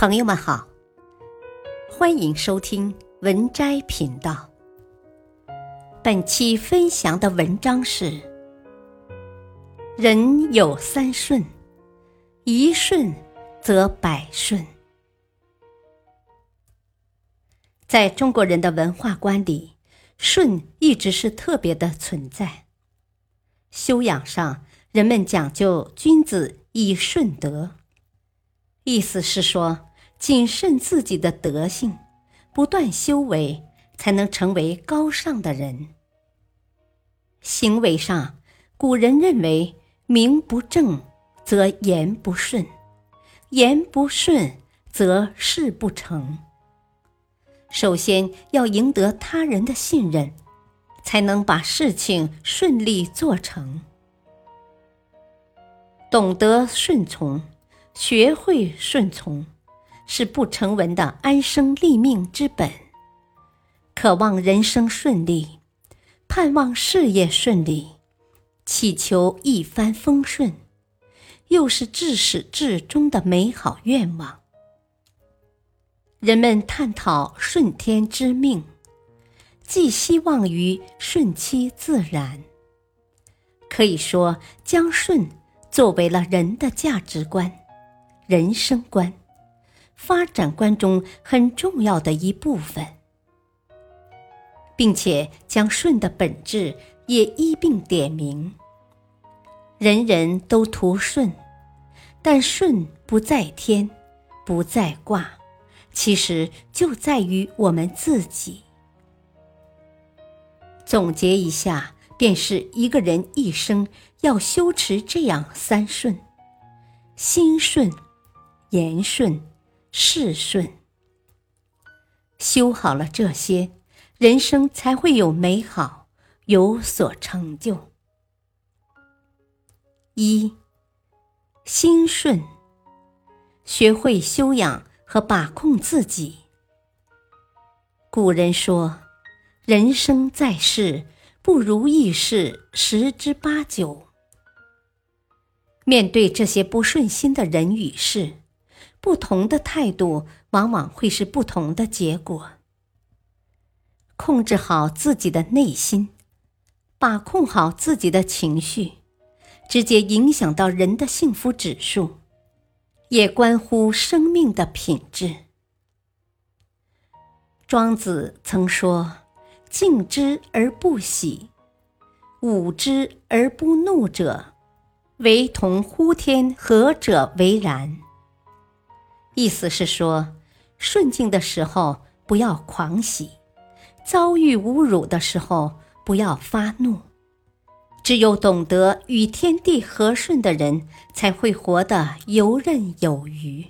朋友们好，欢迎收听文摘频道。本期分享的文章是：人有三顺，一顺则百顺。在中国人的文化观里，顺一直是特别的存在。修养上，人们讲究君子以顺德。意思是说，谨慎自己的德性，不断修为，才能成为高尚的人。行为上，古人认为，名不正则言不顺，言不顺则事不成。首先要赢得他人的信任，才能把事情顺利做成。懂得顺从。学会顺从，是不成文的安身立命之本。渴望人生顺利，盼望事业顺利，祈求一帆风顺，又是至始至终的美好愿望。人们探讨顺天之命，寄希望于顺其自然。可以说，将顺作为了人的价值观。人生观、发展观中很重要的一部分，并且将顺的本质也一并点明。人人都图顺，但顺不在天，不在卦，其实就在于我们自己。总结一下，便是一个人一生要修持这样三顺：心顺。言顺，事顺，修好了这些，人生才会有美好，有所成就。一，心顺，学会修养和把控自己。古人说：“人生在世，不如意事十之八九。”面对这些不顺心的人与事。不同的态度，往往会是不同的结果。控制好自己的内心，把控好自己的情绪，直接影响到人的幸福指数，也关乎生命的品质。庄子曾说：“敬之而不喜，侮之而不怒者，唯同乎天和者为然。”意思是说，顺境的时候不要狂喜，遭遇侮辱的时候不要发怒。只有懂得与天地和顺的人，才会活得游刃有余。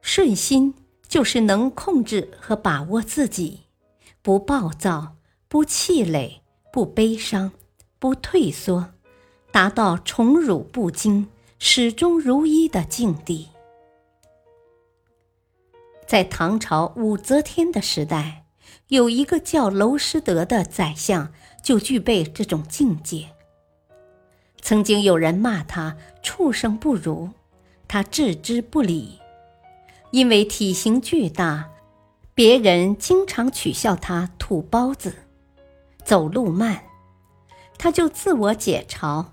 顺心就是能控制和把握自己，不暴躁，不气馁，不悲伤，不退缩，达到宠辱不惊。始终如一的境地，在唐朝武则天的时代，有一个叫娄师德的宰相，就具备这种境界。曾经有人骂他畜生不如，他置之不理，因为体型巨大，别人经常取笑他土包子，走路慢，他就自我解嘲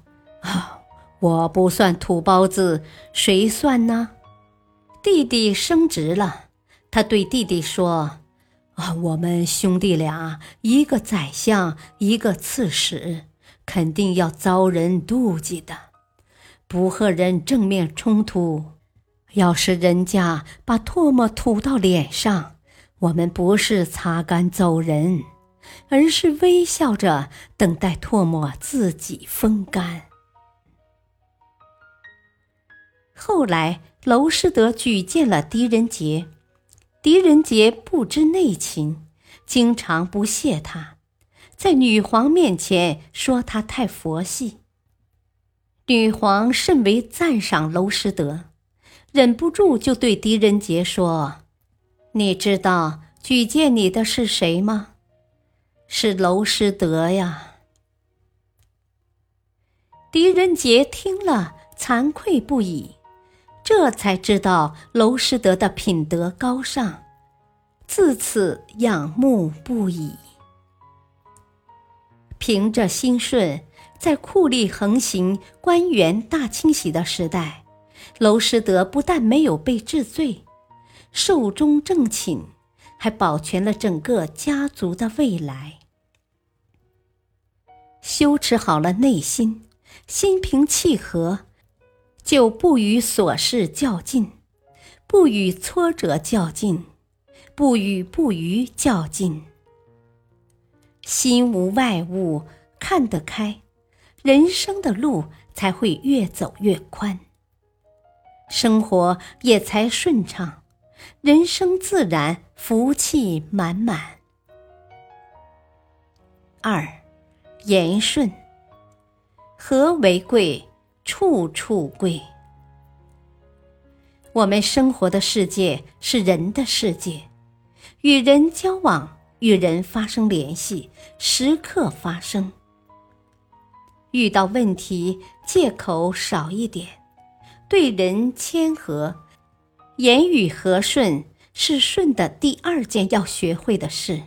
啊。我不算土包子，谁算呢？弟弟升职了，他对弟弟说：“啊，我们兄弟俩，一个宰相，一个刺史，肯定要遭人妒忌的。不和人正面冲突，要是人家把唾沫吐到脸上，我们不是擦干走人，而是微笑着等待唾沫自己风干。”后来，娄师德举荐了狄仁杰，狄仁杰不知内情，经常不屑他，在女皇面前说他太佛系。女皇甚为赞赏娄师德，忍不住就对狄仁杰说：“你知道举荐你的是谁吗？是娄师德呀。”狄仁杰听了，惭愧不已。这才知道娄师德的品德高尚，自此仰慕不已。凭着心顺，在酷吏横行、官员大清洗的时代，娄师德不但没有被治罪，寿终正寝，还保全了整个家族的未来。修持好了内心，心平气和。就不与琐事较劲，不与挫折较劲，不与不愉较劲。心无外物，看得开，人生的路才会越走越宽，生活也才顺畅，人生自然福气满满。二，言顺，和为贵。处处贵。我们生活的世界是人的世界，与人交往、与人发生联系，时刻发生。遇到问题，借口少一点，对人谦和，言语和顺，是顺的第二件要学会的事。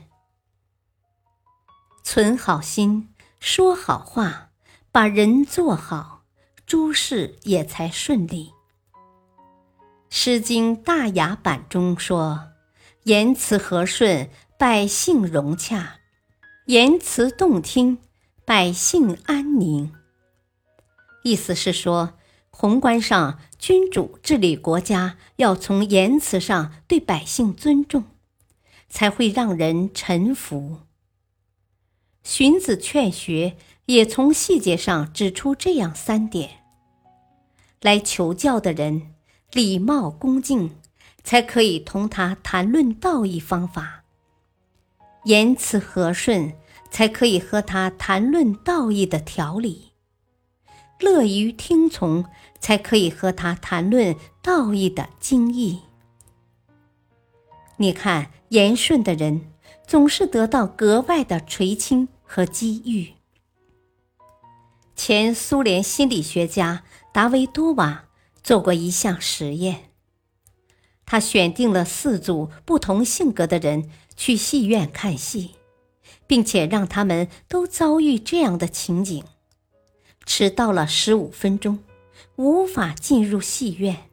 存好心，说好话，把人做好。诸事也才顺利。《诗经·大雅》版中说：“言辞和顺，百姓融洽；言辞动听，百姓安宁。”意思是说，宏观上君主治理国家要从言辞上对百姓尊重，才会让人臣服。荀子劝学也从细节上指出这样三点。来求教的人，礼貌恭敬，才可以同他谈论道义方法；言辞和顺，才可以和他谈论道义的条理；乐于听从，才可以和他谈论道义的精义。你看，言顺的人总是得到格外的垂青和机遇。前苏联心理学家。达维多瓦做过一项实验，他选定了四组不同性格的人去戏院看戏，并且让他们都遭遇这样的情景：迟到了十五分钟，无法进入戏院。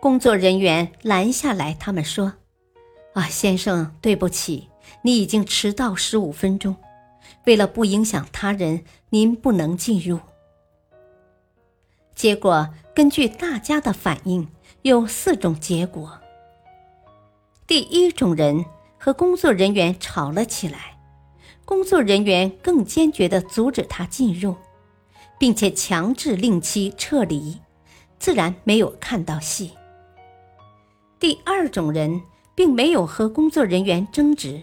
工作人员拦下来，他们说：“啊，先生，对不起，你已经迟到十五分钟，为了不影响他人，您不能进入。”结果根据大家的反应，有四种结果。第一种人和工作人员吵了起来，工作人员更坚决地阻止他进入，并且强制令其撤离，自然没有看到戏。第二种人并没有和工作人员争执，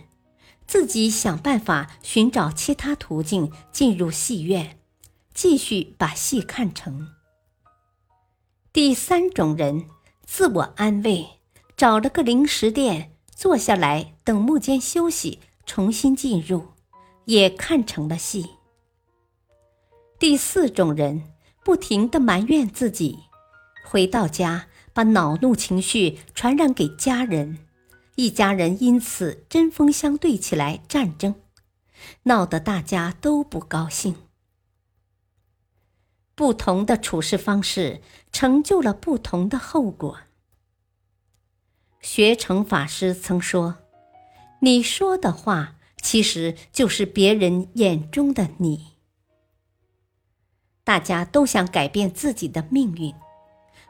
自己想办法寻找其他途径进入戏院，继续把戏看成。第三种人自我安慰，找了个零食店坐下来等幕间休息，重新进入，也看成了戏。第四种人不停的埋怨自己，回到家把恼怒情绪传染给家人，一家人因此针锋相对起来，战争，闹得大家都不高兴。不同的处事方式成就了不同的后果。学成法师曾说：“你说的话，其实就是别人眼中的你。”大家都想改变自己的命运，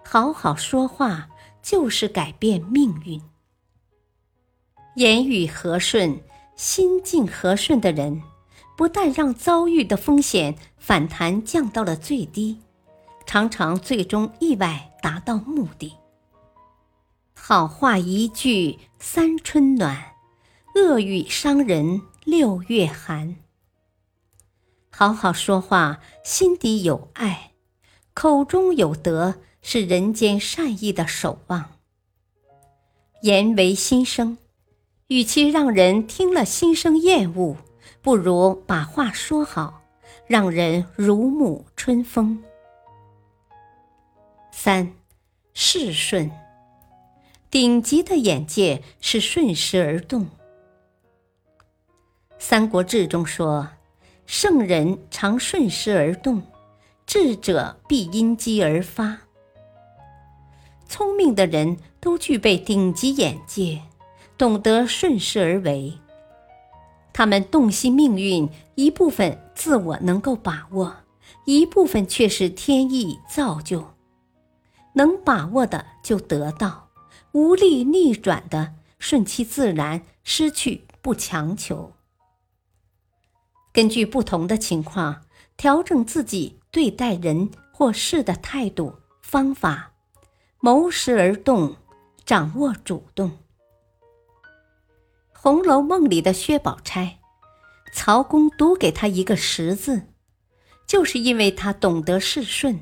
好好说话就是改变命运。言语和顺、心境和顺的人。不但让遭遇的风险反弹降到了最低，常常最终意外达到目的。好话一句三春暖，恶语伤人六月寒。好好说话，心底有爱，口中有德，是人间善意的守望。言为心声，与其让人听了心生厌恶。不如把话说好，让人如沐春风。三，事顺。顶级的眼界是顺时而动。《三国志》中说：“圣人常顺时而动，智者必因机而发。”聪明的人都具备顶级眼界，懂得顺势而为。他们洞悉命运，一部分自我能够把握，一部分却是天意造就。能把握的就得到，无力逆转的顺其自然，失去不强求。根据不同的情况，调整自己对待人或事的态度、方法。谋时而动，掌握主动。《红楼梦》里的薛宝钗，曹公读给他一个“识”字，就是因为他懂得事顺，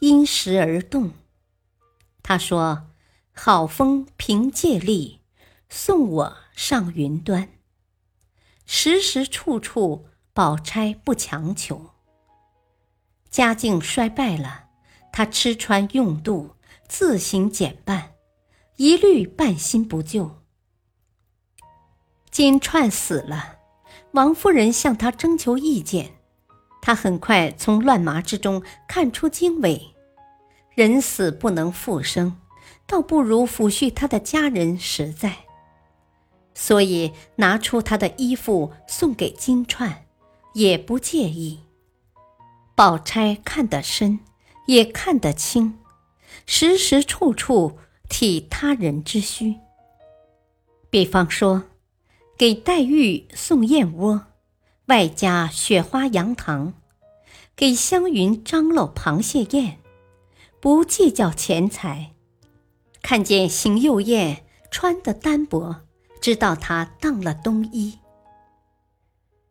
因时而动。他说：“好风凭借力，送我上云端。”时时处处，宝钗不强求。家境衰败了，他吃穿用度。自行减半，一律半新不旧。金钏死了，王夫人向他征求意见，他很快从乱麻之中看出经纬。人死不能复生，倒不如抚恤他的家人实在，所以拿出他的衣服送给金钏，也不介意。宝钗看得深，也看得清。时时处处替他人之需。比方说，给黛玉送燕窝，外加雪花羊糖；给湘云张罗螃蟹宴，不计较钱财。看见邢岫燕穿的单薄，知道她当了冬衣。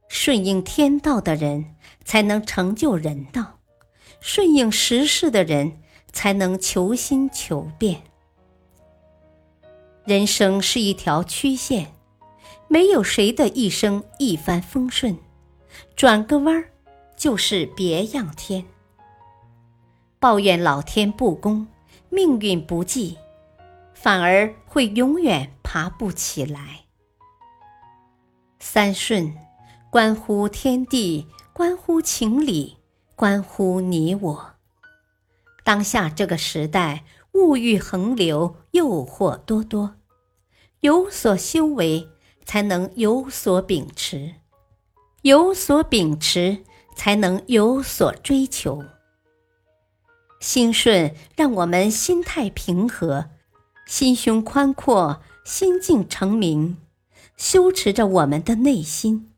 顺应天道的人，才能成就人道；顺应时势的人。才能求新求变。人生是一条曲线，没有谁的一生一帆风顺，转个弯儿就是别样天。抱怨老天不公，命运不济，反而会永远爬不起来。三顺，关乎天地，关乎情理，关乎你我。当下这个时代，物欲横流，诱惑多多，有所修为，才能有所秉持；有所秉持，才能有所追求。心顺，让我们心态平和，心胸宽阔，心境澄明，修持着我们的内心；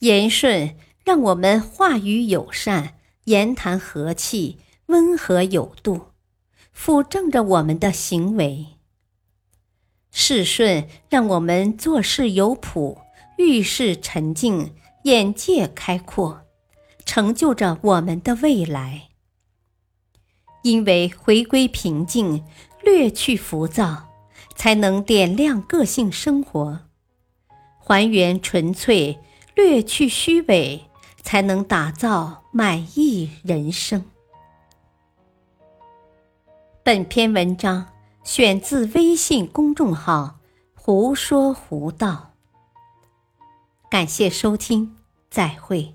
言顺，让我们话语友善，言谈和气。温和有度，辅正着我们的行为；事顺让我们做事有谱，遇事沉静，眼界开阔，成就着我们的未来。因为回归平静，略去浮躁，才能点亮个性生活；还原纯粹，略去虚伪，才能打造满意人生。本篇文章选自微信公众号“胡说胡道”，感谢收听，再会。